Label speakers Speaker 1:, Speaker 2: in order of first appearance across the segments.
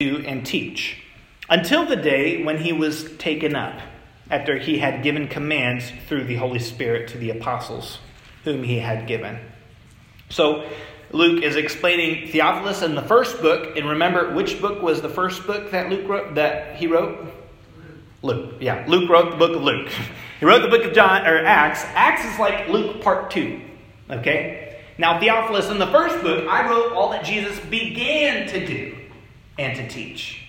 Speaker 1: and teach until the day when he was taken up, after he had given commands through the Holy Spirit to the apostles whom he had given. So Luke is explaining Theophilus in the first book, and remember which book was the first book that Luke wrote that he wrote? Luke. Yeah, Luke wrote the book of Luke. He wrote the book of John or Acts. Acts is like Luke part 2. Okay? Now Theophilus in the first book, I wrote all that Jesus began to do and to teach.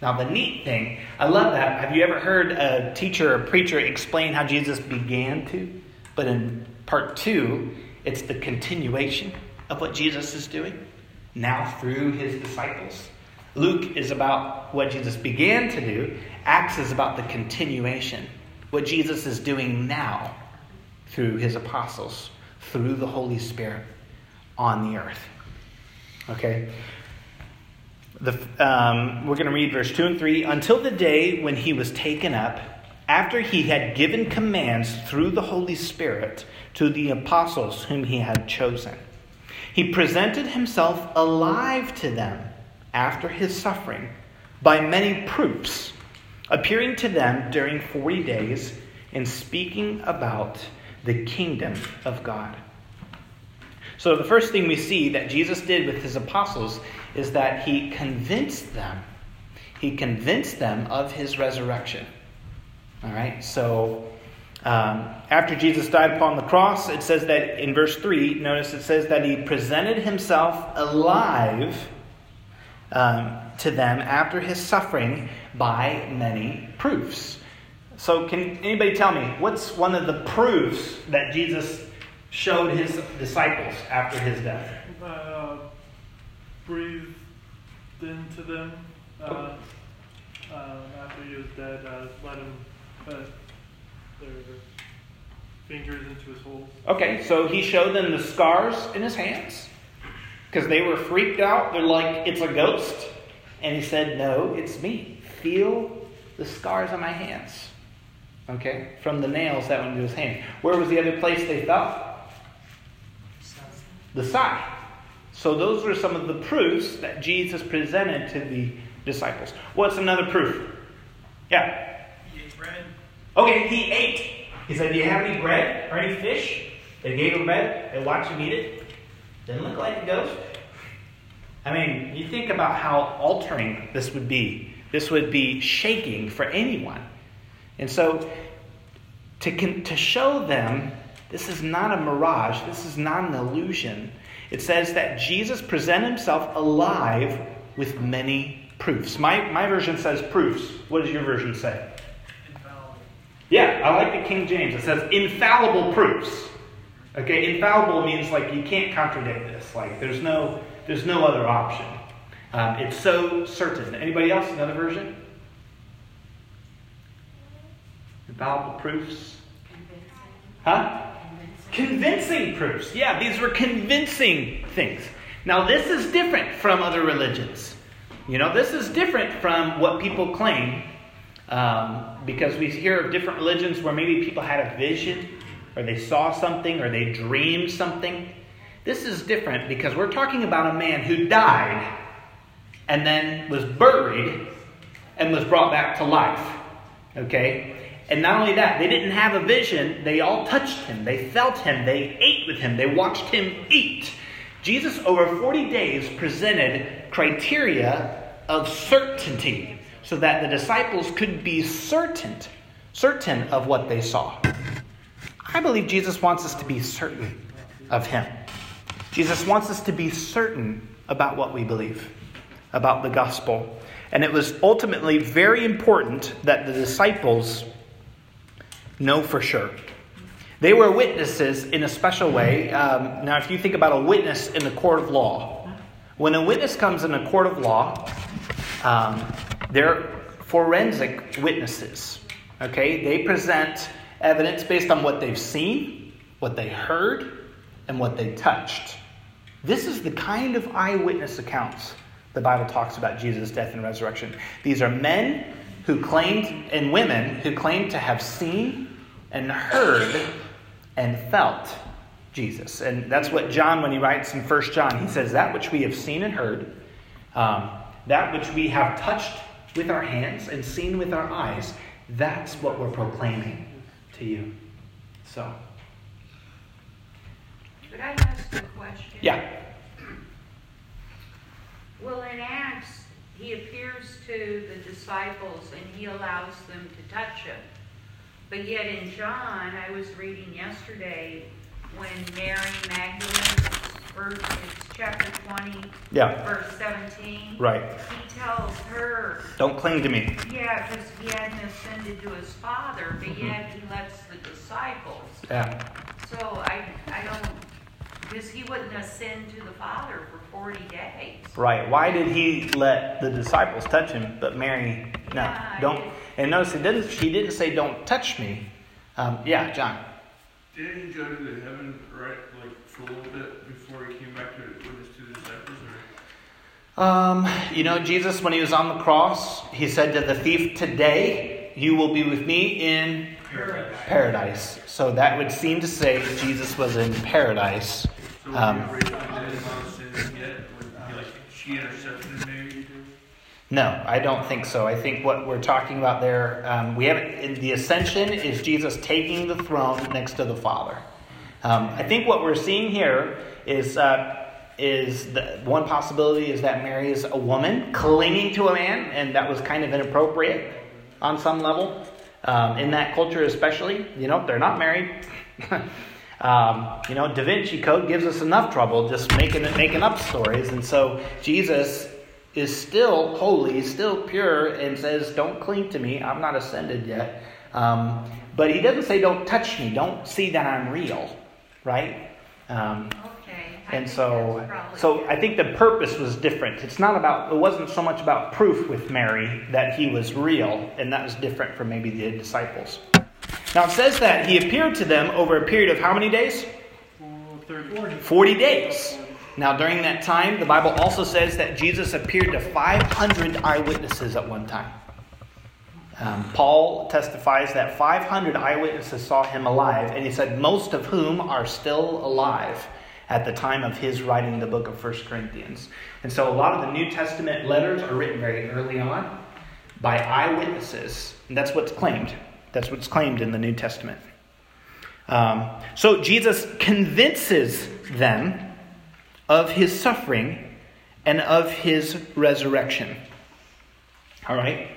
Speaker 1: Now, the neat thing, I love that. Have you ever heard a teacher or preacher explain how Jesus began to? But in part two, it's the continuation of what Jesus is doing now through his disciples. Luke is about what Jesus began to do, Acts is about the continuation, what Jesus is doing now through his apostles, through the Holy Spirit on the earth. Okay? The, um, we're going to read verse 2 and 3. Until the day when he was taken up, after he had given commands through the Holy Spirit to the apostles whom he had chosen, he presented himself alive to them after his suffering by many proofs, appearing to them during 40 days and speaking about the kingdom of God. So, the first thing we see that Jesus did with his apostles is that he convinced them. He convinced them of his resurrection. All right, so um, after Jesus died upon the cross, it says that in verse 3, notice it says that he presented himself alive um, to them after his suffering by many proofs. So, can anybody tell me what's one of the proofs that Jesus showed his disciples after his death?
Speaker 2: Uh, breathed into them uh, uh, after he was dead. Uh, let him put their fingers into his holes.
Speaker 1: Okay, so he showed them the scars in his hands because they were freaked out. They're like, it's a ghost. And he said, No, it's me. Feel the scars on my hands. Okay, from the nails that went into his hand. Where was the other place they felt? The side. So those were some of the proofs that Jesus presented to the disciples. What's another proof? Yeah.
Speaker 3: He ate bread.
Speaker 1: Okay, he ate. He said, Do you have any bread or any fish? They gave him bread. They watched him eat it. Didn't look like a ghost. I mean, you think about how altering this would be. This would be shaking for anyone. And so, to, to show them this is not a mirage, this is not an illusion, it says that Jesus presented himself alive with many proofs. My, my version says proofs. What does your version say?
Speaker 3: Infallible.
Speaker 1: Yeah, I like the King James. It says infallible proofs. Okay, infallible means like you can't contradict this. Like there's no there's no other option. Um, it's so certain. Anybody else? Another version? Infallible proofs. Huh? Convincing proofs. Yeah, these were convincing things. Now, this is different from other religions. You know, this is different from what people claim um, because we hear of different religions where maybe people had a vision or they saw something or they dreamed something. This is different because we're talking about a man who died and then was buried and was brought back to life. Okay? And not only that, they didn't have a vision. They all touched him. They felt him. They ate with him. They watched him eat. Jesus, over 40 days, presented criteria of certainty so that the disciples could be certain, certain of what they saw. I believe Jesus wants us to be certain of him. Jesus wants us to be certain about what we believe, about the gospel. And it was ultimately very important that the disciples know for sure. They were witnesses in a special way. Um, now, if you think about a witness in the court of law, when a witness comes in a court of law, um, they're forensic witnesses. Okay, they present evidence based on what they've seen, what they heard, and what they touched. This is the kind of eyewitness accounts the Bible talks about Jesus' death and resurrection. These are men who claimed, and women who claimed to have seen and heard and felt Jesus. And that's what John, when he writes in 1 John, he says, That which we have seen and heard, um, that which we have touched with our hands and seen with our eyes, that's what we're proclaiming to you. So.
Speaker 3: Could I ask a question?
Speaker 1: Yeah.
Speaker 3: Well, in Acts, he appears to the disciples and he allows them to touch him. But yet in John, I was reading yesterday when Mary Magdalene, verse, it's chapter 20,
Speaker 1: Yeah.
Speaker 3: verse 17.
Speaker 1: Right.
Speaker 3: He tells her,
Speaker 1: Don't cling to me.
Speaker 3: yeah, because he hadn't ascended to his father, but mm-hmm. yet he lets the disciples.
Speaker 1: Yeah.
Speaker 3: So I, I don't, because he wouldn't ascend to the Father for 40 days.
Speaker 1: Right. Why did he let the disciples touch him, but Mary, no,
Speaker 3: Yeah,
Speaker 1: don't. And notice he didn't. He didn't say, "Don't touch me." Um, yeah, John.
Speaker 4: Didn't he go to the heaven right like for a little bit before he came back to witness to the disciples? Or
Speaker 1: Um, you know, Jesus, when he was on the cross, he said to the thief, "Today you will be with me in
Speaker 4: paradise.
Speaker 1: paradise." So that would seem to say Jesus was in paradise.
Speaker 4: So
Speaker 1: Um,
Speaker 4: he raised from the dead and not sin yet? When he, like she intercepted him maybe?
Speaker 1: No, I don't think so. I think what we're talking about there, um, we haven't. In the ascension is Jesus taking the throne next to the Father. Um, I think what we're seeing here is uh, is the, one possibility is that Mary is a woman clinging to a man, and that was kind of inappropriate on some level um, in that culture, especially. You know, they're not married. Um, you know, Da Vinci Code gives us enough trouble just making making up stories, and so Jesus is still holy, still pure, and says, "Don't cling to me. I'm not ascended yet." Um, but he doesn't say, "Don't touch me. Don't see that I'm real," right? Um,
Speaker 3: Okay.
Speaker 1: And so, so. I think the purpose was different. It's not about. It wasn't so much about proof with Mary that he was real, and that was different from maybe the disciples. Now it says that he appeared to them over a period of how many days?
Speaker 2: For 30.
Speaker 1: 40 days. Now, during that time, the Bible also says that Jesus appeared to 500 eyewitnesses at one time. Um, Paul testifies that 500 eyewitnesses saw him alive, and he said, most of whom are still alive at the time of his writing the book of 1 Corinthians. And so, a lot of the New Testament letters are written very early on by eyewitnesses, and that's what's claimed. That's what's claimed in the New Testament. Um, so Jesus convinces them of his suffering and of his resurrection. All right?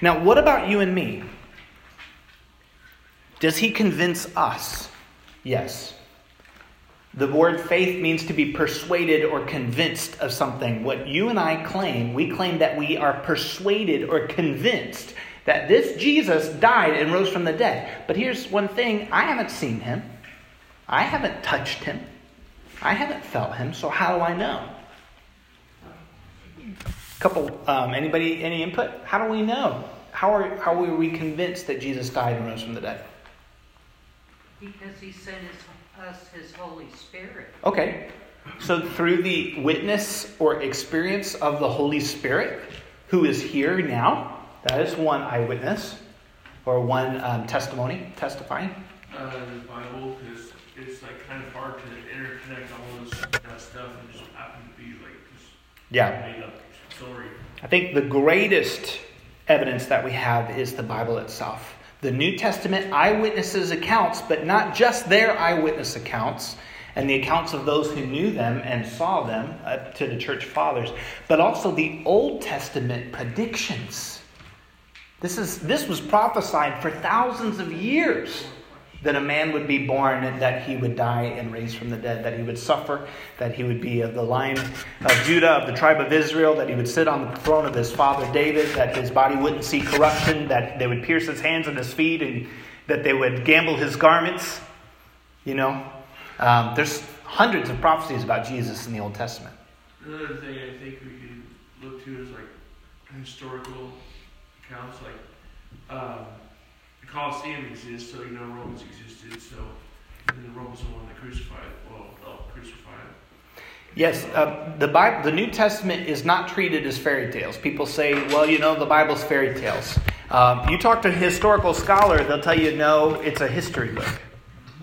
Speaker 1: Now, what about you and me? Does he convince us? Yes. The word faith means to be persuaded or convinced of something. What you and I claim, we claim that we are persuaded or convinced that this Jesus died and rose from the dead. But here's one thing I haven't seen him, I haven't touched him, I haven't felt him, so how do I know? Couple, um, anybody, any input? How do we know? How are, how are we convinced that Jesus died and rose from the dead?
Speaker 3: Because he sent his, us his Holy Spirit.
Speaker 1: Okay. So through the witness or experience of the Holy Spirit, who is here now, that is one eyewitness or one um, testimony, testifying.
Speaker 4: Uh, the Bible, because it's like kind of hard to interconnect all this that stuff and just happen to be like just
Speaker 1: Yeah.
Speaker 4: made up story.
Speaker 1: I think the greatest evidence that we have is the Bible itself. The New Testament eyewitnesses' accounts, but not just their eyewitness accounts and the accounts of those who knew them and saw them uh, to the church fathers, but also the Old Testament predictions. This, is, this was prophesied for thousands of years that a man would be born and that he would die and raise from the dead, that he would suffer, that he would be of the line of Judah, of the tribe of Israel, that he would sit on the throne of his father David, that his body wouldn't see corruption, that they would pierce his hands and his feet, and that they would gamble his garments. You know, um, there's hundreds of prophecies about Jesus in the Old Testament.
Speaker 4: Another thing I think we could look to is like historical like um, the Colosseum exists, so you know Romans existed, so and the Romans are the one that crucified, well, crucify him.
Speaker 1: Yes, uh, the Bible, the New Testament is not treated as fairy tales. People say, "Well, you know, the Bible's fairy tales." Um, you talk to a historical scholar, they'll tell you, "No, it's a history book.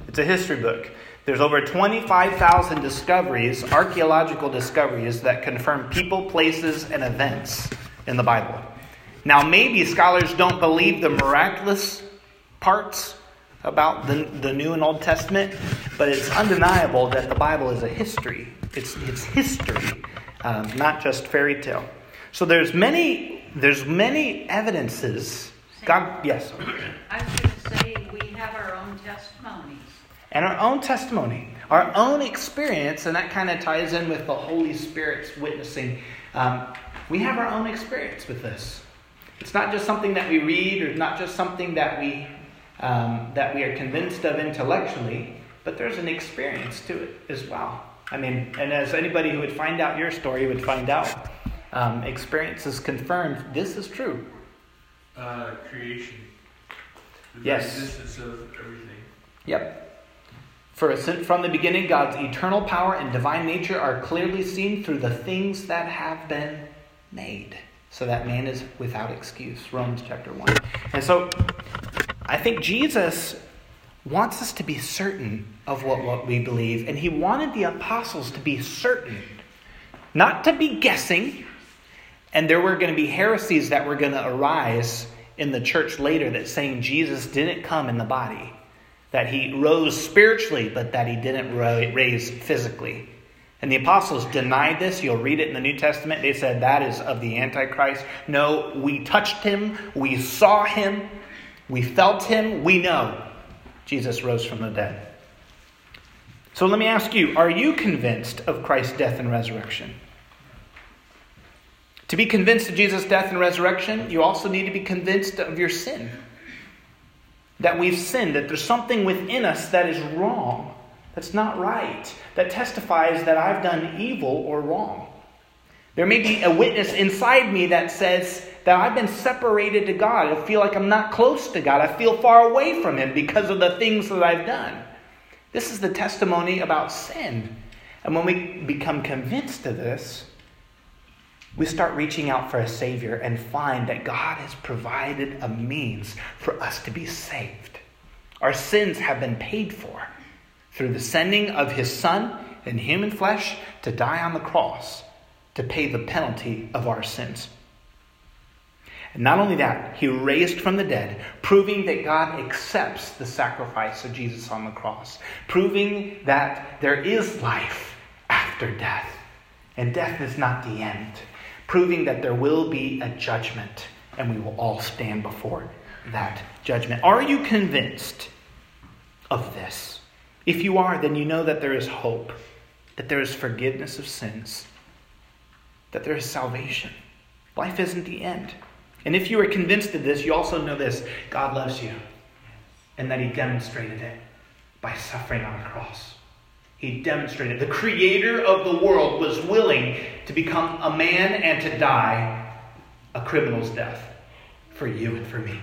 Speaker 1: It's a history book." There's over 25,000 discoveries, archaeological discoveries, that confirm people, places, and events in the Bible. Now, maybe scholars don't believe the miraculous parts about the, the New and Old Testament, but it's undeniable that the Bible is a history. It's, it's history, um, not just fairy tale. So there's many, there's many evidences. God, yes.
Speaker 3: I was going to say we have our own testimonies.
Speaker 1: And our own testimony, our own experience, and that kind of ties in with the Holy Spirit's witnessing. Um, we have our own experience with this. It's not just something that we read, or not just something that we um, that we are convinced of intellectually, but there's an experience to it as well. I mean, and as anybody who would find out your story would find out, um, experiences confirmed this is true.
Speaker 4: Uh, creation. The
Speaker 1: Yes.
Speaker 4: existence of everything.
Speaker 1: Yep. For from the beginning, God's eternal power and divine nature are clearly seen through the things that have been made, so that man is without excuse. Romans chapter 1. And so I think Jesus wants us to be certain of what, what we believe, and he wanted the apostles to be certain, not to be guessing. And there were going to be heresies that were going to arise in the church later that saying Jesus didn't come in the body that he rose spiritually, but that he didn't raise physically. And the apostles denied this. You'll read it in the New Testament. They said that is of the Antichrist. No, we touched him, we saw him, we felt him, we know Jesus rose from the dead. So let me ask you are you convinced of Christ's death and resurrection? To be convinced of Jesus' death and resurrection, you also need to be convinced of your sin that we've sinned, that there's something within us that is wrong, that's not right, that testifies that I've done evil or wrong. There may be a witness inside me that says that I've been separated to God. I feel like I'm not close to God. I feel far away from Him because of the things that I've done. This is the testimony about sin. And when we become convinced of this, we start reaching out for a Savior and find that God has provided a means for us to be saved. Our sins have been paid for through the sending of His Son in human flesh to die on the cross to pay the penalty of our sins. And not only that, He raised from the dead, proving that God accepts the sacrifice of Jesus on the cross, proving that there is life after death, and death is not the end proving that there will be a judgment and we will all stand before that judgment. Are you convinced of this? If you are, then you know that there is hope, that there is forgiveness of sins, that there is salvation. Life isn't the end. And if you are convinced of this, you also know this God loves you and that He demonstrated it by suffering on the cross. He demonstrated the creator of the world was willing to become a man and to die a criminal's death for you and for me.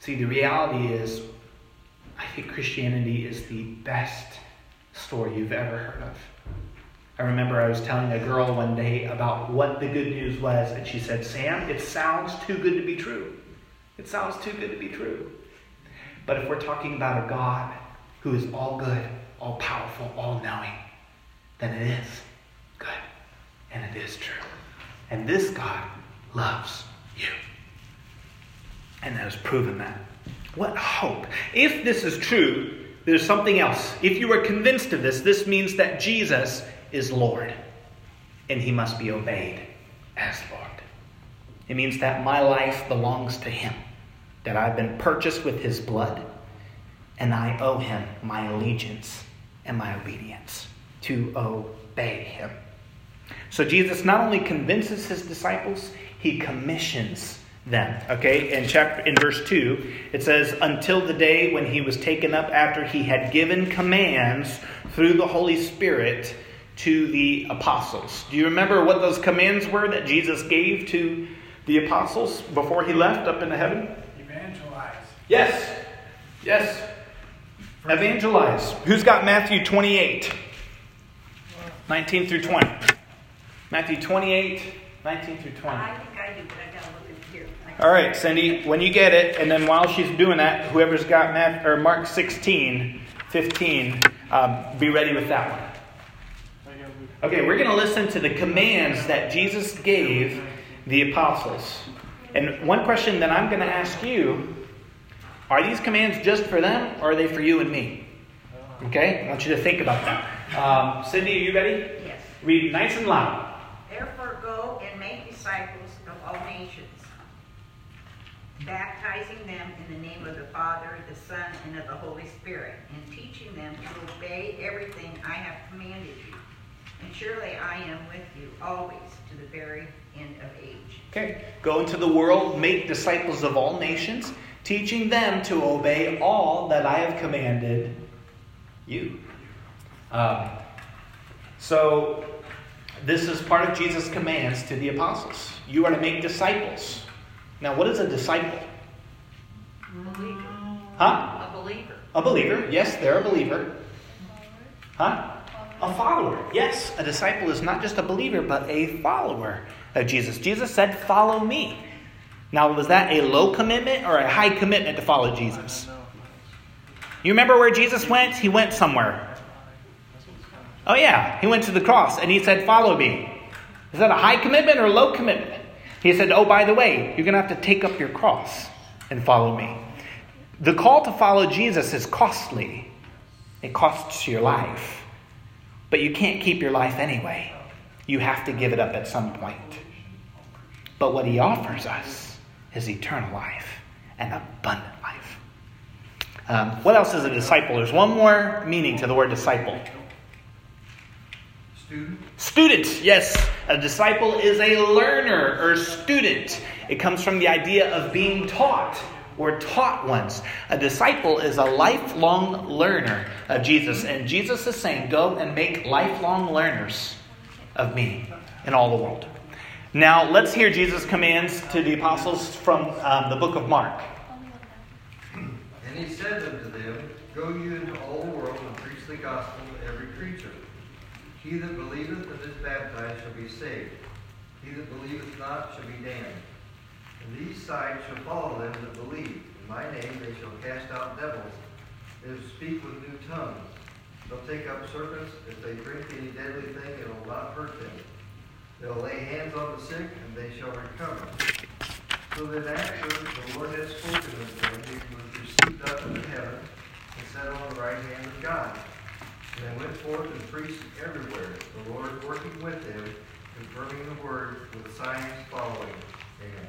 Speaker 1: See, the reality is, I think Christianity is the best story you've ever heard of. I remember I was telling a girl one day about what the good news was, and she said, Sam, it sounds too good to be true. It sounds too good to be true. But if we're talking about a God who is all good, all powerful, all knowing, then it is good and it is true. And this God loves you. And has proven that. What hope. If this is true, there's something else. If you are convinced of this, this means that Jesus is Lord and he must be obeyed as Lord. It means that my life belongs to him, that I've been purchased with his blood, and I owe him my allegiance and my obedience to obey him. So Jesus not only convinces his disciples, he commissions them. Okay, in chapter in verse 2, it says, Until the day when he was taken up after he had given commands through the Holy Spirit to the apostles. Do you remember what those commands were that Jesus gave to the apostles before he left up into heaven?
Speaker 5: Evangelize.
Speaker 1: Yes. Yes. Evangelize. Who's got Matthew 28? 19 through 20. Matthew 28, 19 through 20.
Speaker 3: I think I do, but I gotta look in here.
Speaker 1: All right, Cindy, when you get it, and then while she's doing that, whoever's got Matt, or Mark 16, 15. Um, be ready with that one.
Speaker 2: I got Luke.
Speaker 1: Okay, we're going to listen to the commands that Jesus gave the apostles. And one question that I'm going to ask you are these commands just for them or are they for you and me? Okay, I want you to think about that. Um, Cindy, are you ready?
Speaker 5: Yes.
Speaker 1: Read nice and loud.
Speaker 5: Therefore go and make disciples of all nations, baptizing them in the name of the Father, the Son, and of the Holy Spirit, and teaching them to obey everything I have commanded you. And surely I am with you always to the very end of age.
Speaker 1: Okay, go into the world, make disciples of all nations, teaching them to obey all that I have commanded you. Um, so, this is part of Jesus' commands to the apostles. You are to make disciples. Now, what is a disciple?
Speaker 3: Believer.
Speaker 1: Huh?
Speaker 3: A believer.
Speaker 1: A believer. Yes, they're a believer. Huh? A follower. Yes, a disciple is not just a believer, but a follower of Jesus. Jesus said, Follow me. Now, was that a low commitment or a high commitment to follow Jesus? You remember where Jesus went? He went somewhere. Oh, yeah. He went to the cross and he said, Follow me. Is that a high commitment or a low commitment? He said, Oh, by the way, you're going to have to take up your cross and follow me. The call to follow Jesus is costly, it costs your life. But you can't keep your life anyway. You have to give it up at some point. But what he offers us is eternal life and abundant life. Um, what else is a disciple? There's one more meaning to the word disciple.
Speaker 6: Student,
Speaker 1: Student, yes. A disciple is a learner or student. It comes from the idea of being taught or taught ones. A disciple is a lifelong learner of Jesus. And Jesus is saying, Go and make lifelong learners of me in all the world. Now, let's hear Jesus' commands to the apostles from um, the book of Mark.
Speaker 6: and he said unto them, Go you into all the world and preach the gospel to every creature. He that believeth and is baptized shall be saved. He that believeth not shall be damned. And these signs shall follow them that believe. In my name they shall cast out devils. They shall speak with new tongues. They'll take up serpents. If they drink any deadly thing, it will not hurt them. They'll lay hands on the sick, and they shall recover. So then after the Lord had spoken unto them, he was received up into heaven and set on the right hand of God. And they went forth and preached everywhere, the Lord working with them, confirming the word with signs following. Amen.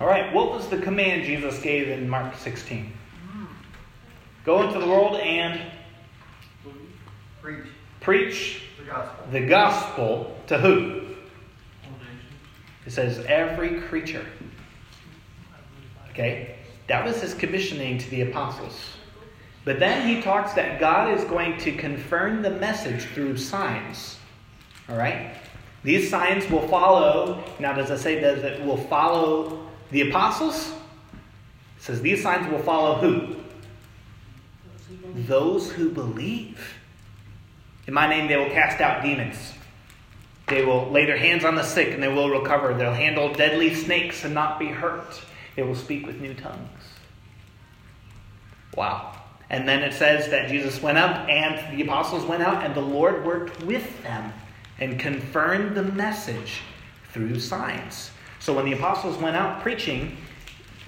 Speaker 1: All right, what was the command Jesus gave in Mark 16? Go into the world and
Speaker 6: Preach
Speaker 1: preach
Speaker 6: the gospel.
Speaker 1: the gospel to who? It says every creature. Okay? That was his commissioning to the apostles. But then he talks that God is going to confirm the message through signs. All right? These signs will follow. Now, does it say does it will follow the apostles? It says these signs will follow who? Those who believe. In my name, they will cast out demons. They will lay their hands on the sick and they will recover. They'll handle deadly snakes and not be hurt. They will speak with new tongues. Wow. And then it says that Jesus went up and the apostles went out and the Lord worked with them and confirmed the message through signs. So when the apostles went out preaching,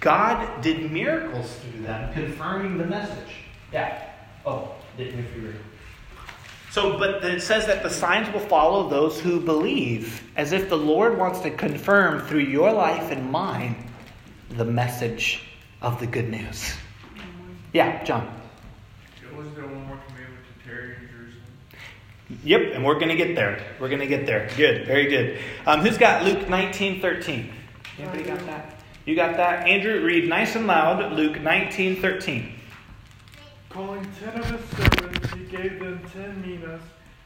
Speaker 1: God did miracles through them, confirming the message. Yeah. Oh, didn't if you. So, but it says that the signs will follow those who believe, as if the Lord wants to confirm through your life and mine the message of the good news. Yeah, John.
Speaker 4: Wasn't there one more commandment to tarry in Jerusalem?
Speaker 1: Yep, and we're going to get there. We're going to get there. Good, very good. Um, who's got Luke 19 13? Anybody got that? You got that? Andrew, read nice and loud Luke 19 13.
Speaker 2: Calling ten of his servants, he gave them ten minas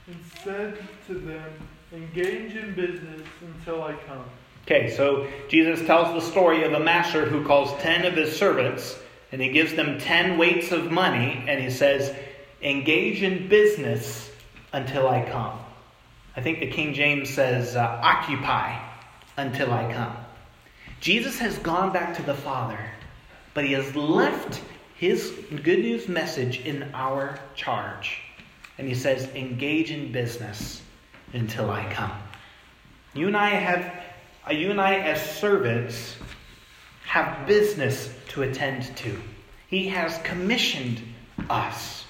Speaker 2: and said to them, Engage in business until I come.
Speaker 1: Okay, so Jesus tells the story of a master who calls 10 of his servants and he gives them 10 weights of money and he says, Engage in business until I come. I think the King James says, uh, Occupy until I come. Jesus has gone back to the Father, but he has left his good news message in our charge. And he says, engage in business until I come. You and I have, you and I as servants have business to attend to. He has commissioned us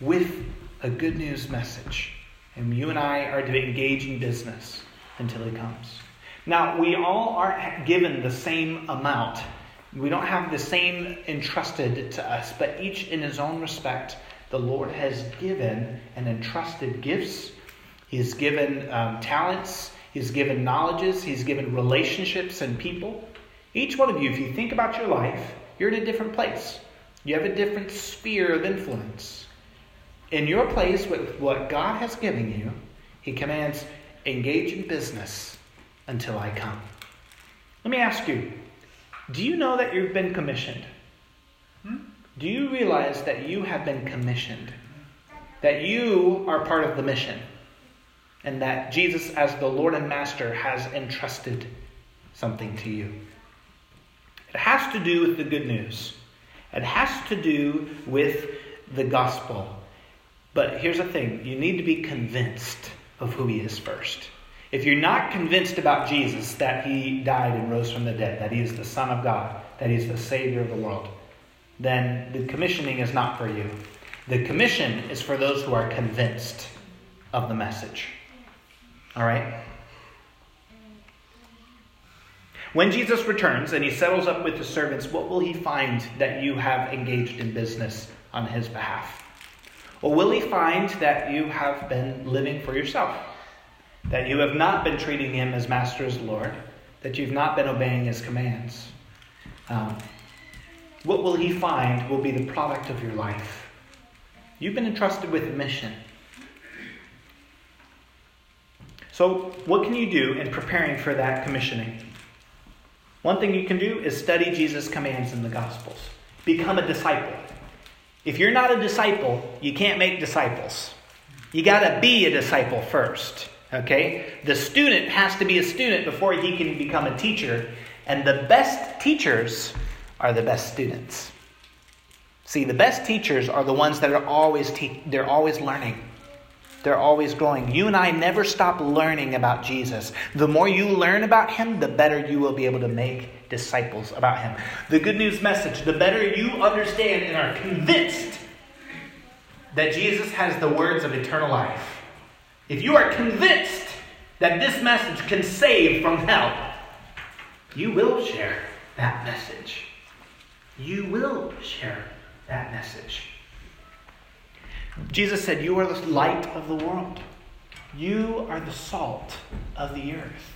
Speaker 1: with a good news message. And you and I are to engage in business until he comes. Now, we all aren't given the same amount. We don't have the same entrusted to us, but each in his own respect, the Lord has given and entrusted gifts. He's given um, talents. He's given knowledges. He's given relationships and people. Each one of you, if you think about your life, you're in a different place. You have a different sphere of influence. In your place, with what God has given you, He commands engage in business until I come. Let me ask you do you know that you've been commissioned? Hmm? Do you realize that you have been commissioned? That you are part of the mission? And that Jesus, as the Lord and Master, has entrusted something to you? Has to do with the good news, it has to do with the gospel. But here's the thing you need to be convinced of who he is first. If you're not convinced about Jesus, that he died and rose from the dead, that he is the Son of God, that He is the Savior of the world, then the commissioning is not for you. The commission is for those who are convinced of the message. All right? When Jesus returns and he settles up with the servants, what will he find that you have engaged in business on his behalf? Or will he find that you have been living for yourself? That you have not been treating him as master as Lord? That you've not been obeying his commands? Um, what will he find will be the product of your life? You've been entrusted with a mission. So, what can you do in preparing for that commissioning? One thing you can do is study Jesus' commands in the Gospels. Become a disciple. If you're not a disciple, you can't make disciples. You got to be a disciple first. Okay? The student has to be a student before he can become a teacher, and the best teachers are the best students. See, the best teachers are the ones that are always te- they're always learning. They're always growing. You and I never stop learning about Jesus. The more you learn about him, the better you will be able to make disciples about him. The good news message the better you understand and are convinced that Jesus has the words of eternal life. If you are convinced that this message can save from hell, you will share that message. You will share that message. Jesus said, You are the light of the world. You are the salt of the earth.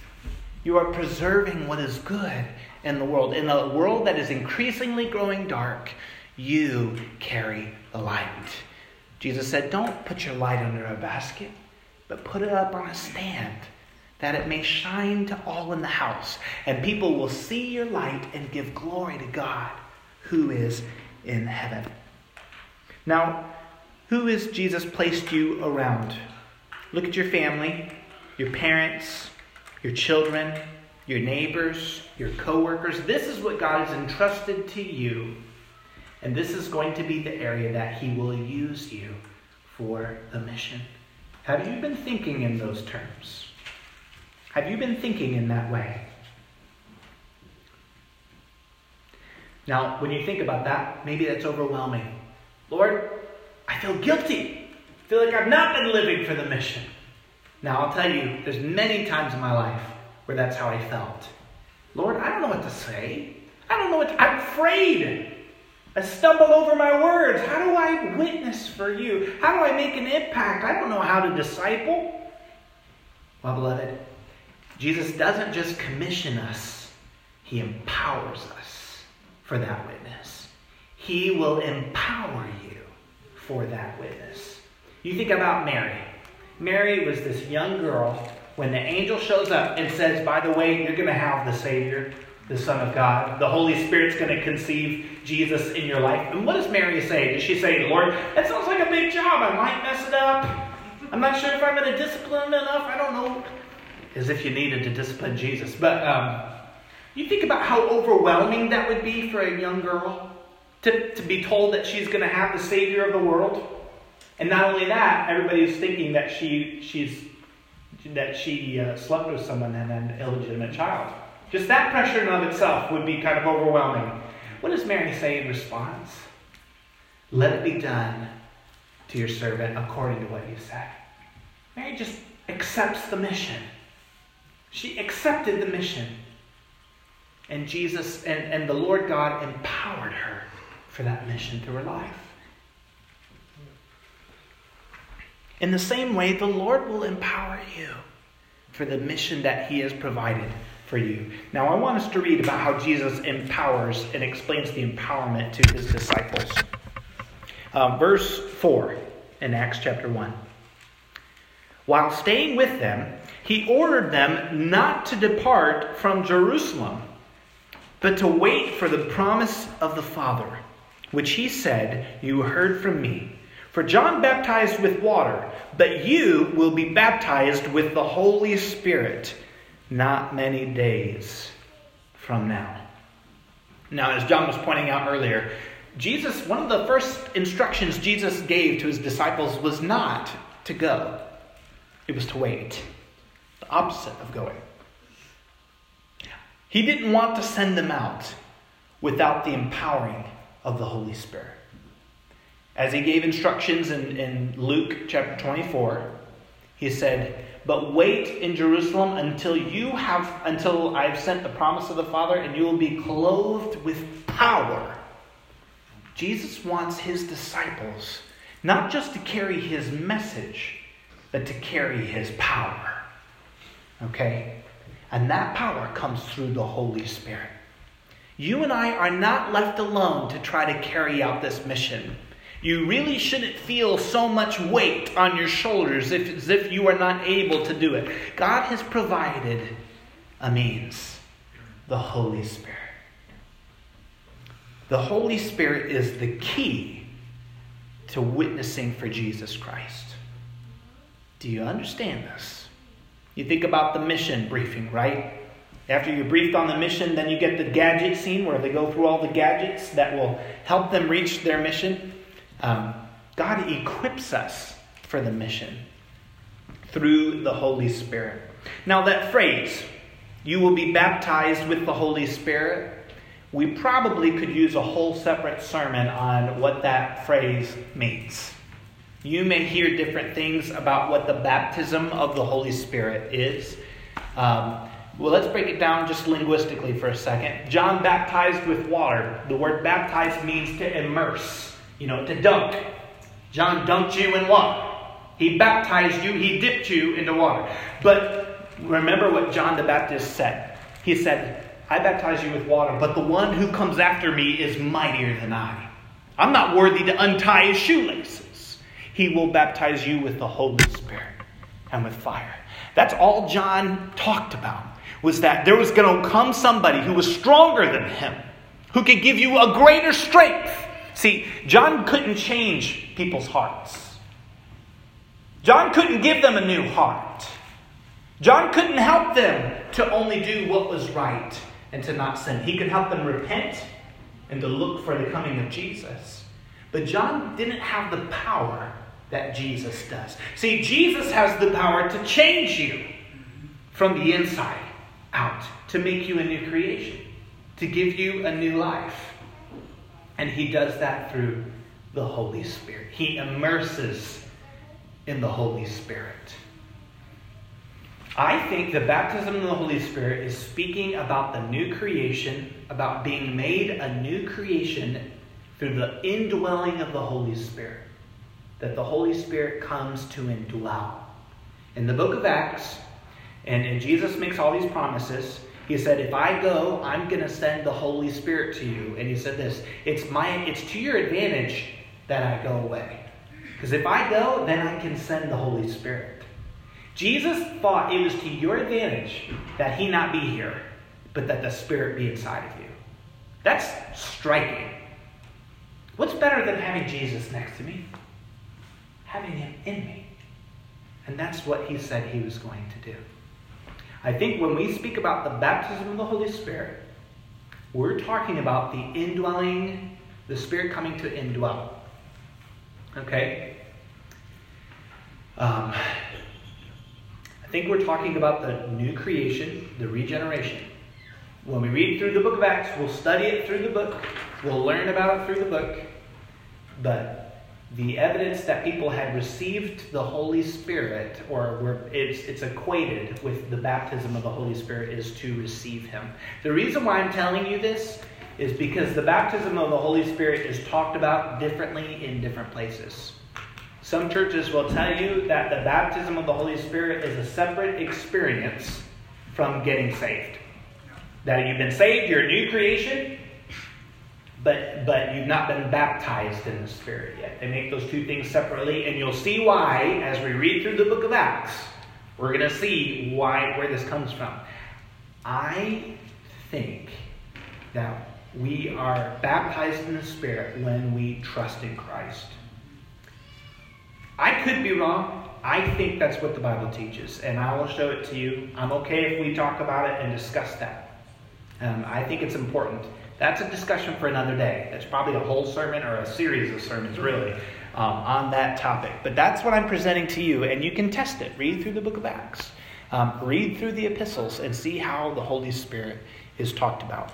Speaker 1: You are preserving what is good in the world. In a world that is increasingly growing dark, you carry the light. Jesus said, Don't put your light under a basket, but put it up on a stand, that it may shine to all in the house, and people will see your light and give glory to God who is in heaven. Now, who has Jesus placed you around? Look at your family, your parents, your children, your neighbors, your coworkers. This is what God has entrusted to you. And this is going to be the area that He will use you for the mission. Have you been thinking in those terms? Have you been thinking in that way? Now, when you think about that, maybe that's overwhelming. Lord, I feel guilty. I feel like I've not been living for the mission. Now, I'll tell you, there's many times in my life where that's how I felt. Lord, I don't know what to say. I don't know what to, I'm afraid. I stumble over my words. How do I witness for you? How do I make an impact? I don't know how to disciple. Well, beloved, Jesus doesn't just commission us, He empowers us for that witness. He will empower you for that witness. You think about Mary. Mary was this young girl when the angel shows up and says, By the way, you're going to have the Savior, the Son of God. The Holy Spirit's going to conceive Jesus in your life. And what does Mary say? Does she say, Lord, that sounds like a big job. I might mess it up. I'm not sure if I'm going to discipline enough. I don't know. As if you needed to discipline Jesus. But um, you think about how overwhelming that would be for a young girl to, to be told that she's going to have the Savior of the world. And not only that, everybody's thinking that she, she's, that she uh, slept with someone and had an illegitimate child. Just that pressure in of itself would be kind of overwhelming. What does Mary say in response? Let it be done to your servant according to what you said. Mary just accepts the mission. She accepted the mission. And Jesus and, and the Lord God empowered her for that mission through her life. In the same way, the Lord will empower you for the mission that He has provided for you. Now, I want us to read about how Jesus empowers and explains the empowerment to His disciples. Uh, verse 4 in Acts chapter 1. While staying with them, He ordered them not to depart from Jerusalem, but to wait for the promise of the Father, which He said, You heard from me. For John baptized with water, but you will be baptized with the Holy Spirit not many days from now. Now, as John was pointing out earlier, Jesus, one of the first instructions Jesus gave to his disciples was not to go, it was to wait. The opposite of going. He didn't want to send them out without the empowering of the Holy Spirit. As he gave instructions in, in Luke chapter 24, he said, But wait in Jerusalem until you have until I've sent the promise of the Father, and you will be clothed with power. Jesus wants his disciples not just to carry his message, but to carry his power. Okay? And that power comes through the Holy Spirit. You and I are not left alone to try to carry out this mission. You really shouldn't feel so much weight on your shoulders if, as if you are not able to do it. God has provided a means the Holy Spirit. The Holy Spirit is the key to witnessing for Jesus Christ. Do you understand this? You think about the mission briefing, right? After you're briefed on the mission, then you get the gadget scene where they go through all the gadgets that will help them reach their mission. Um, God equips us for the mission through the Holy Spirit. Now, that phrase, you will be baptized with the Holy Spirit, we probably could use a whole separate sermon on what that phrase means. You may hear different things about what the baptism of the Holy Spirit is. Um, well, let's break it down just linguistically for a second. John baptized with water. The word baptized means to immerse you know, to dunk. John dunked you in water. He baptized you, he dipped you into water. But remember what John the Baptist said. He said, I baptize you with water, but the one who comes after me is mightier than I. I'm not worthy to untie his shoelaces. He will baptize you with the Holy Spirit and with fire. That's all John talked about, was that there was going to come somebody who was stronger than him, who could give you a greater strength See, John couldn't change people's hearts. John couldn't give them a new heart. John couldn't help them to only do what was right and to not sin. He could help them repent and to look for the coming of Jesus. But John didn't have the power that Jesus does. See, Jesus has the power to change you from the inside out, to make you a new creation, to give you a new life. And he does that through the Holy Spirit. He immerses in the Holy Spirit. I think the baptism of the Holy Spirit is speaking about the new creation, about being made a new creation through the indwelling of the Holy Spirit. That the Holy Spirit comes to indwell. In the book of Acts, and, and Jesus makes all these promises, he said, If I go, I'm going to send the Holy Spirit to you. And he said this it's, my, it's to your advantage that I go away. Because if I go, then I can send the Holy Spirit. Jesus thought it was to your advantage that he not be here, but that the Spirit be inside of you. That's striking. What's better than having Jesus next to me? Having him in me. And that's what he said he was going to do. I think when we speak about the baptism of the Holy Spirit, we're talking about the indwelling, The Spirit coming to indwell. Okay? Um, I think we're talking about the new creation, the regeneration. When we read through the book of Acts, we'll study it through the book, we'll learn about it through the book, but the evidence that people had received the Holy Spirit, or were, it's, it's equated with the baptism of the Holy Spirit, is to receive Him. The reason why I'm telling you this is because the baptism of the Holy Spirit is talked about differently in different places. Some churches will tell you that the baptism of the Holy Spirit is a separate experience from getting saved. That you've been saved, you're a new creation, but but you've not been baptized in the Spirit yet. They make those two things separately, and you'll see why as we read through the book of Acts. We're going to see why where this comes from. I think that we are baptized in the Spirit when we trust in Christ. I could be wrong. I think that's what the Bible teaches, and I will show it to you. I'm okay if we talk about it and discuss that. Um, I think it's important. That's a discussion for another day. That's probably a whole sermon or a series of sermons, really, um, on that topic. But that's what I'm presenting to you, and you can test it. Read through the book of Acts, um, read through the epistles, and see how the Holy Spirit is talked about.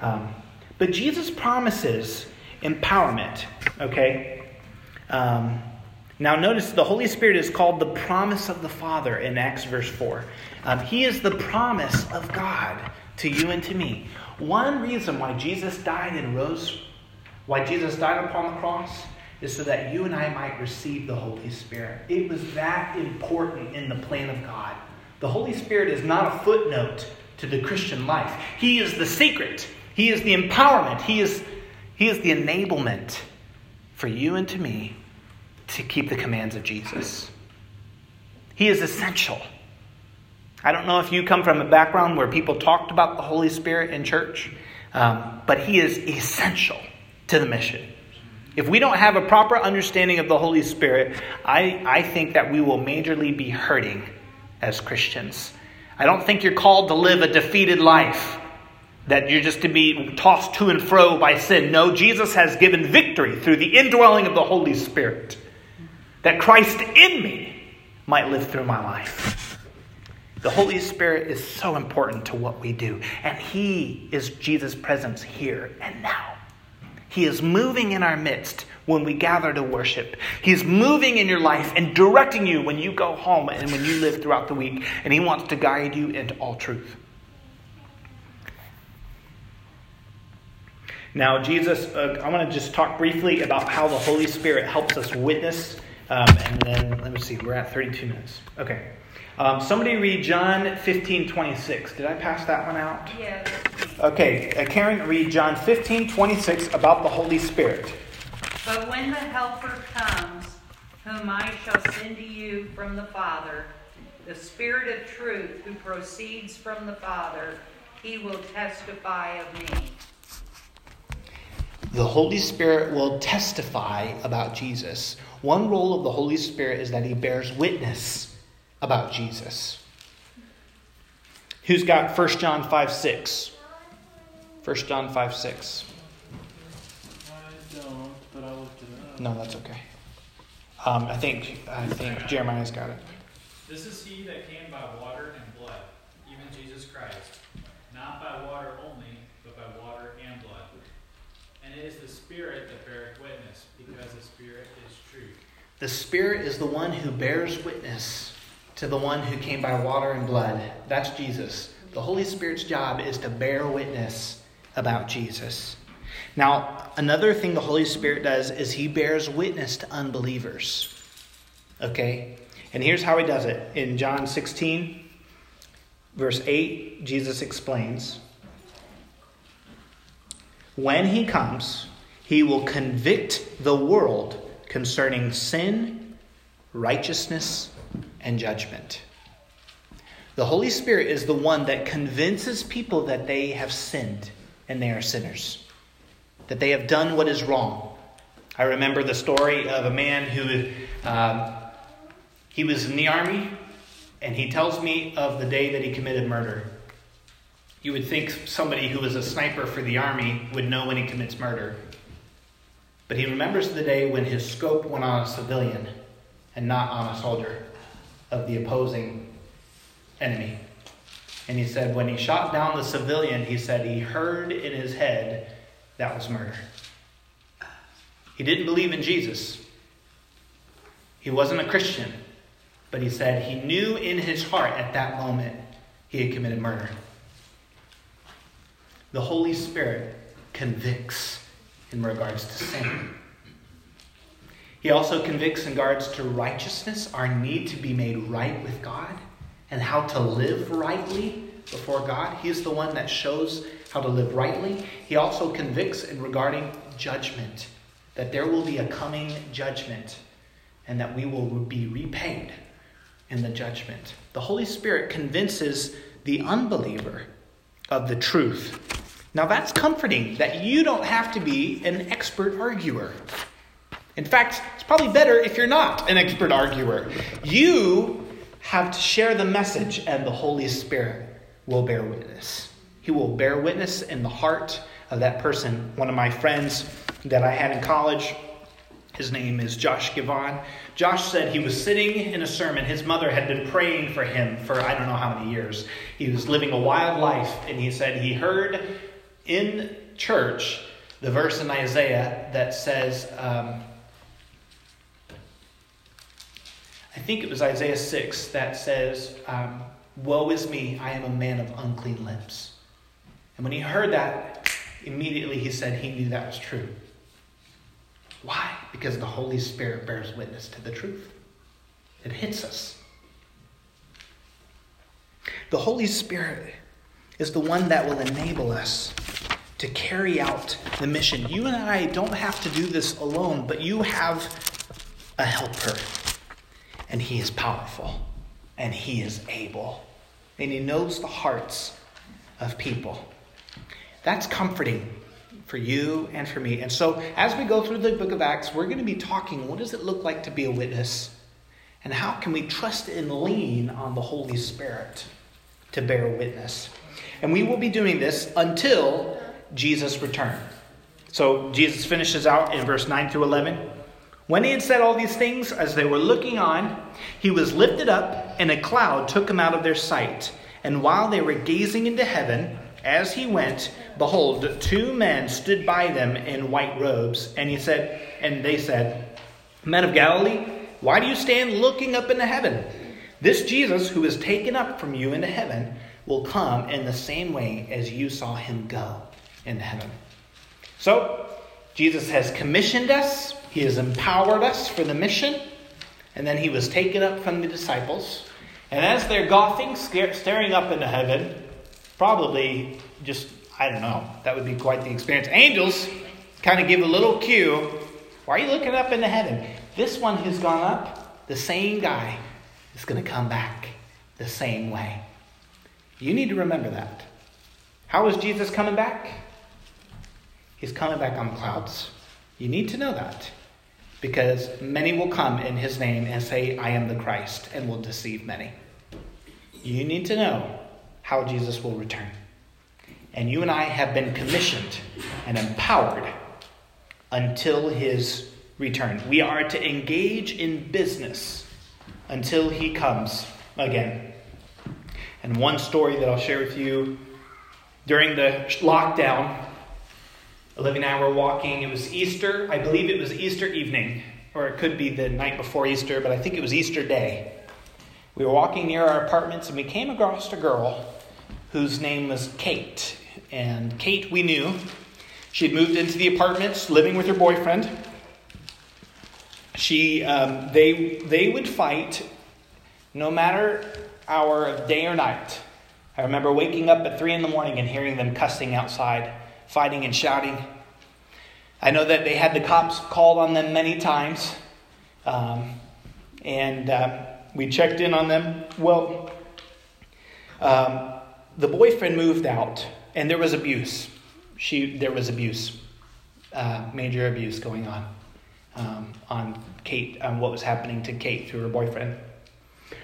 Speaker 1: Um, but Jesus promises empowerment, okay? Um, now, notice the Holy Spirit is called the promise of the Father in Acts verse 4. Um, he is the promise of God to you and to me. One reason why Jesus died and rose, why Jesus died upon the cross, is so that you and I might receive the Holy Spirit. It was that important in the plan of God. The Holy Spirit is not a footnote to the Christian life, He is the secret, He is the empowerment, He is, he is the enablement for you and to me to keep the commands of Jesus. He is essential. I don't know if you come from a background where people talked about the Holy Spirit in church, um, but He is essential to the mission. If we don't have a proper understanding of the Holy Spirit, I, I think that we will majorly be hurting as Christians. I don't think you're called to live a defeated life, that you're just to be tossed to and fro by sin. No, Jesus has given victory through the indwelling of the Holy Spirit, that Christ in me might live through my life. The Holy Spirit is so important to what we do, and He is Jesus' presence here and now. He is moving in our midst when we gather to worship. He's moving in your life and directing you when you go home and when you live throughout the week, and He wants to guide you into all truth. Now, Jesus, uh, I want to just talk briefly about how the Holy Spirit helps us witness, um, and then let me see, we're at 32 minutes. Okay. Um, somebody read John 15, 26. Did I pass that one out?
Speaker 3: Yeah.
Speaker 1: Okay, uh, Karen, read John 15, 26 about the Holy Spirit.
Speaker 3: But when the Helper comes, whom I shall send to you from the Father, the Spirit of truth who proceeds from the Father, he will testify of me.
Speaker 1: The Holy Spirit will testify about Jesus. One role of the Holy Spirit is that he bears witness about Jesus. Who's got 1 John 5 6? 1 John 5 6.
Speaker 2: I don't, but I looked it up.
Speaker 1: No, that's okay. Um, I think I think Jeremiah's got it.
Speaker 7: This is he that came by water and blood, even Jesus Christ, not by water only, but by water and blood. And it is the Spirit that beareth witness, because the Spirit is truth.
Speaker 1: The Spirit is the one who bears witness to the one who came by water and blood. That's Jesus. The Holy Spirit's job is to bear witness about Jesus. Now, another thing the Holy Spirit does is he bears witness to unbelievers. Okay? And here's how he does it. In John 16, verse 8, Jesus explains When he comes, he will convict the world concerning sin, righteousness, and judgment. The Holy Spirit is the one that convinces people that they have sinned and they are sinners, that they have done what is wrong. I remember the story of a man who um, he was in the army, and he tells me of the day that he committed murder. You would think somebody who was a sniper for the army would know when he commits murder. But he remembers the day when his scope went on a civilian and not on a soldier of the opposing enemy. And he said, when he shot down the civilian, he said he heard in his head that was murder. He didn't believe in Jesus. He wasn't a Christian. But he said he knew in his heart at that moment he had committed murder. The Holy Spirit convicts in regards to sin. He also convicts and guards to righteousness, our need to be made right with God, and how to live rightly before God. He is the one that shows how to live rightly. He also convicts in regarding judgment, that there will be a coming judgment, and that we will be repaid in the judgment. The Holy Spirit convinces the unbeliever of the truth. Now that's comforting that you don't have to be an expert arguer. In fact, it's probably better if you're not an expert arguer. You have to share the message, and the Holy Spirit will bear witness. He will bear witness in the heart of that person. One of my friends that I had in college, his name is Josh Givon. Josh said he was sitting in a sermon. His mother had been praying for him for I don't know how many years. He was living a wild life, and he said he heard in church the verse in Isaiah that says, um, I think it was Isaiah 6 that says, um, Woe is me, I am a man of unclean lips. And when he heard that, immediately he said he knew that was true. Why? Because the Holy Spirit bears witness to the truth. It hits us. The Holy Spirit is the one that will enable us to carry out the mission. You and I don't have to do this alone, but you have a helper. And he is powerful, and he is able, and he knows the hearts of people. That's comforting for you and for me. And so, as we go through the book of Acts, we're going to be talking what does it look like to be a witness? And how can we trust and lean on the Holy Spirit to bear witness? And we will be doing this until Jesus' returns. So, Jesus finishes out in verse 9 through 11. When he had said all these things, as they were looking on, he was lifted up, and a cloud took him out of their sight. And while they were gazing into heaven, as he went, behold, two men stood by them in white robes, and he said, and they said, Men of Galilee, why do you stand looking up into heaven? This Jesus who is taken up from you into heaven will come in the same way as you saw him go in heaven. So, Jesus has commissioned us, he has empowered us for the mission, and then he was taken up from the disciples. And as they're golfing, staring up into heaven, probably just, I don't know, that would be quite the experience. Angels kind of give a little cue. Why are you looking up into heaven? This one who's gone up, the same guy, is going to come back the same way. You need to remember that. How is Jesus coming back? He's coming back on clouds. You need to know that because many will come in his name and say, I am the Christ, and will deceive many. You need to know how Jesus will return. And you and I have been commissioned and empowered until his return. We are to engage in business until he comes again. And one story that I'll share with you during the lockdown, Olivia and I were walking. It was Easter. I believe it was Easter evening, or it could be the night before Easter, but I think it was Easter day. We were walking near our apartments and we came across a girl whose name was Kate. And Kate, we knew. She had moved into the apartments, living with her boyfriend. She, um, they, they would fight no matter hour of day or night. I remember waking up at three in the morning and hearing them cussing outside fighting and shouting. I know that they had the cops called on them many times, um, and uh, we checked in on them. Well, um, the boyfriend moved out, and there was abuse. She, there was abuse, uh, major abuse going on um, on Kate, on what was happening to Kate through her boyfriend.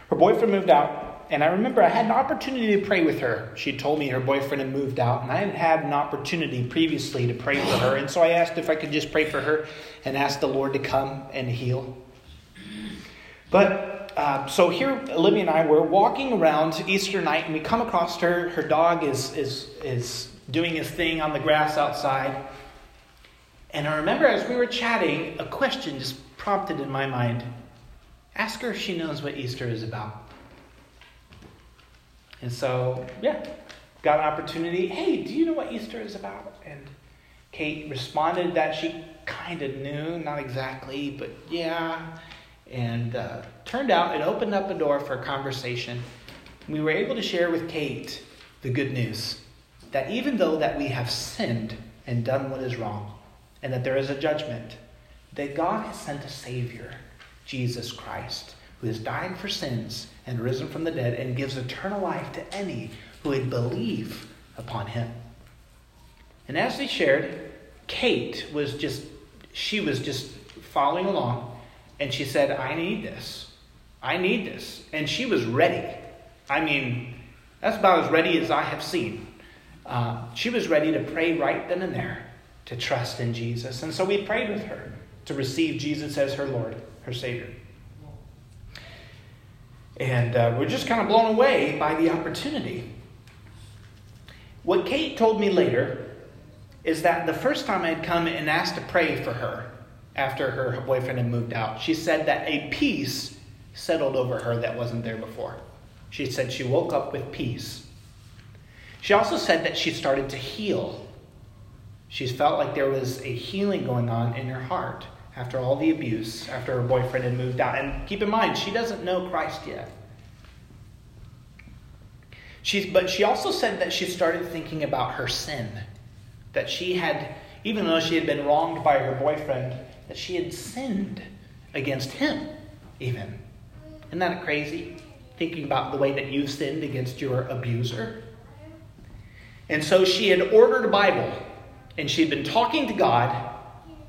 Speaker 1: Her boyfriend moved out, and I remember I had an opportunity to pray with her. She told me her boyfriend had moved out, and I hadn't had an opportunity previously to pray for her. And so I asked if I could just pray for her and ask the Lord to come and heal. But uh, so here, Olivia and I were walking around Easter night, and we come across her. Her dog is is is doing his thing on the grass outside. And I remember as we were chatting, a question just prompted in my mind. Ask her if she knows what Easter is about. And so, yeah, got an opportunity. Hey, do you know what Easter is about? And Kate responded that she kind of knew, not exactly, but yeah. And uh, turned out it opened up a door for a conversation. We were able to share with Kate the good news that even though that we have sinned and done what is wrong, and that there is a judgment, that God has sent a Savior, Jesus Christ, who has died for sins and risen from the dead and gives eternal life to any who would believe upon him. And as they shared, Kate was just, she was just following along, and she said, I need this. I need this. And she was ready. I mean, that's about as ready as I have seen. Uh, she was ready to pray right then and there to trust in Jesus. And so we prayed with her to receive Jesus as her Lord, her Savior. And uh, we're just kind of blown away by the opportunity. What Kate told me later is that the first time I had come and asked to pray for her after her boyfriend had moved out, she said that a peace settled over her that wasn't there before. She said she woke up with peace. She also said that she started to heal. She felt like there was a healing going on in her heart after all the abuse, after her boyfriend had moved out. And keep in mind, she doesn't know Christ yet. She's, but she also said that she started thinking about her sin. That she had, even though she had been wronged by her boyfriend, that she had sinned against him, even. Isn't that crazy? Thinking about the way that you've sinned against your abuser. And so she had ordered a Bible, and she'd been talking to God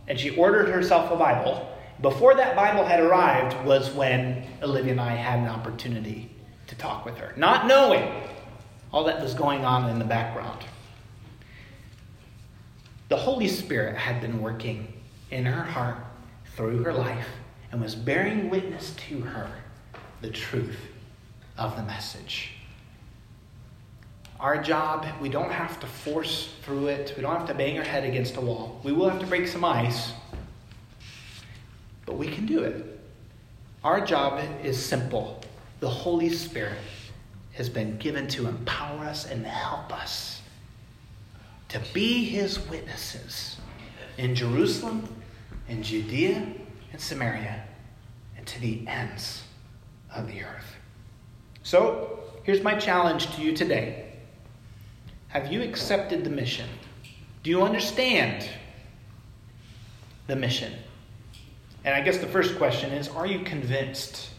Speaker 1: and she ordered herself a Bible. Before that Bible had arrived was when Olivia and I had an opportunity to talk with her, not knowing all that was going on in the background. The Holy Spirit had been working in her heart through her life and was bearing witness to her the truth of the message. Our job, we don't have to force through it. We don't have to bang our head against a wall. We will have to break some ice, but we can do it. Our job is simple. The Holy Spirit has been given to empower us and help us to be His witnesses in Jerusalem, in Judea, and Samaria, and to the ends of the earth. So, here's my challenge to you today. Have you accepted the mission? Do you understand the mission? And I guess the first question is Are you convinced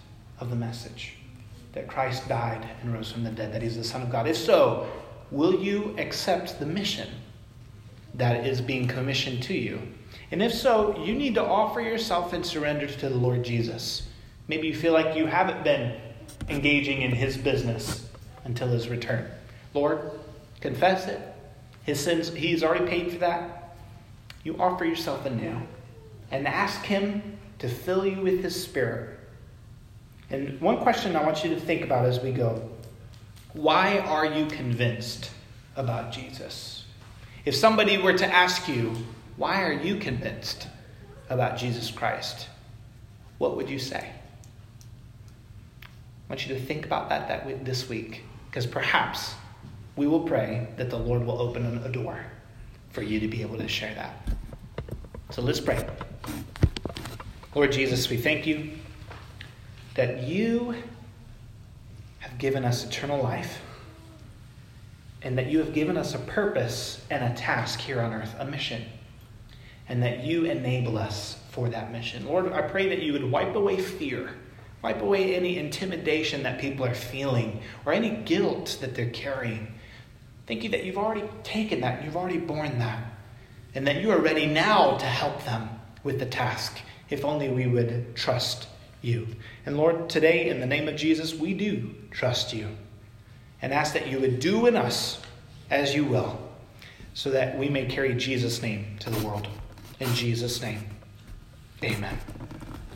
Speaker 1: of the message that Christ died and rose from the dead, that he's the Son of God? If so, will you accept the mission that is being commissioned to you? And if so, you need to offer yourself in surrender to the Lord Jesus. Maybe you feel like you haven't been engaging in his business until his return. Lord, Confess it. His sins, he's already paid for that. You offer yourself anew and ask him to fill you with his spirit. And one question I want you to think about as we go why are you convinced about Jesus? If somebody were to ask you, why are you convinced about Jesus Christ? What would you say? I want you to think about that, that this week, because perhaps we will pray that the Lord will open a door for you to be able to share that. So let's pray. Lord Jesus, we thank you that you have given us eternal life and that you have given us a purpose and a task here on earth, a mission, and that you enable us for that mission. Lord, I pray that you would wipe away fear, wipe away any intimidation that people are feeling, or any guilt that they're carrying. Thank you that you've already taken that, you've already borne that, and that you are ready now to help them with the task, if only we would trust you. And Lord, today, in the name of Jesus, we do trust you and ask that you would do in us as you will, so that we may carry Jesus' name to the world. In Jesus' name, amen.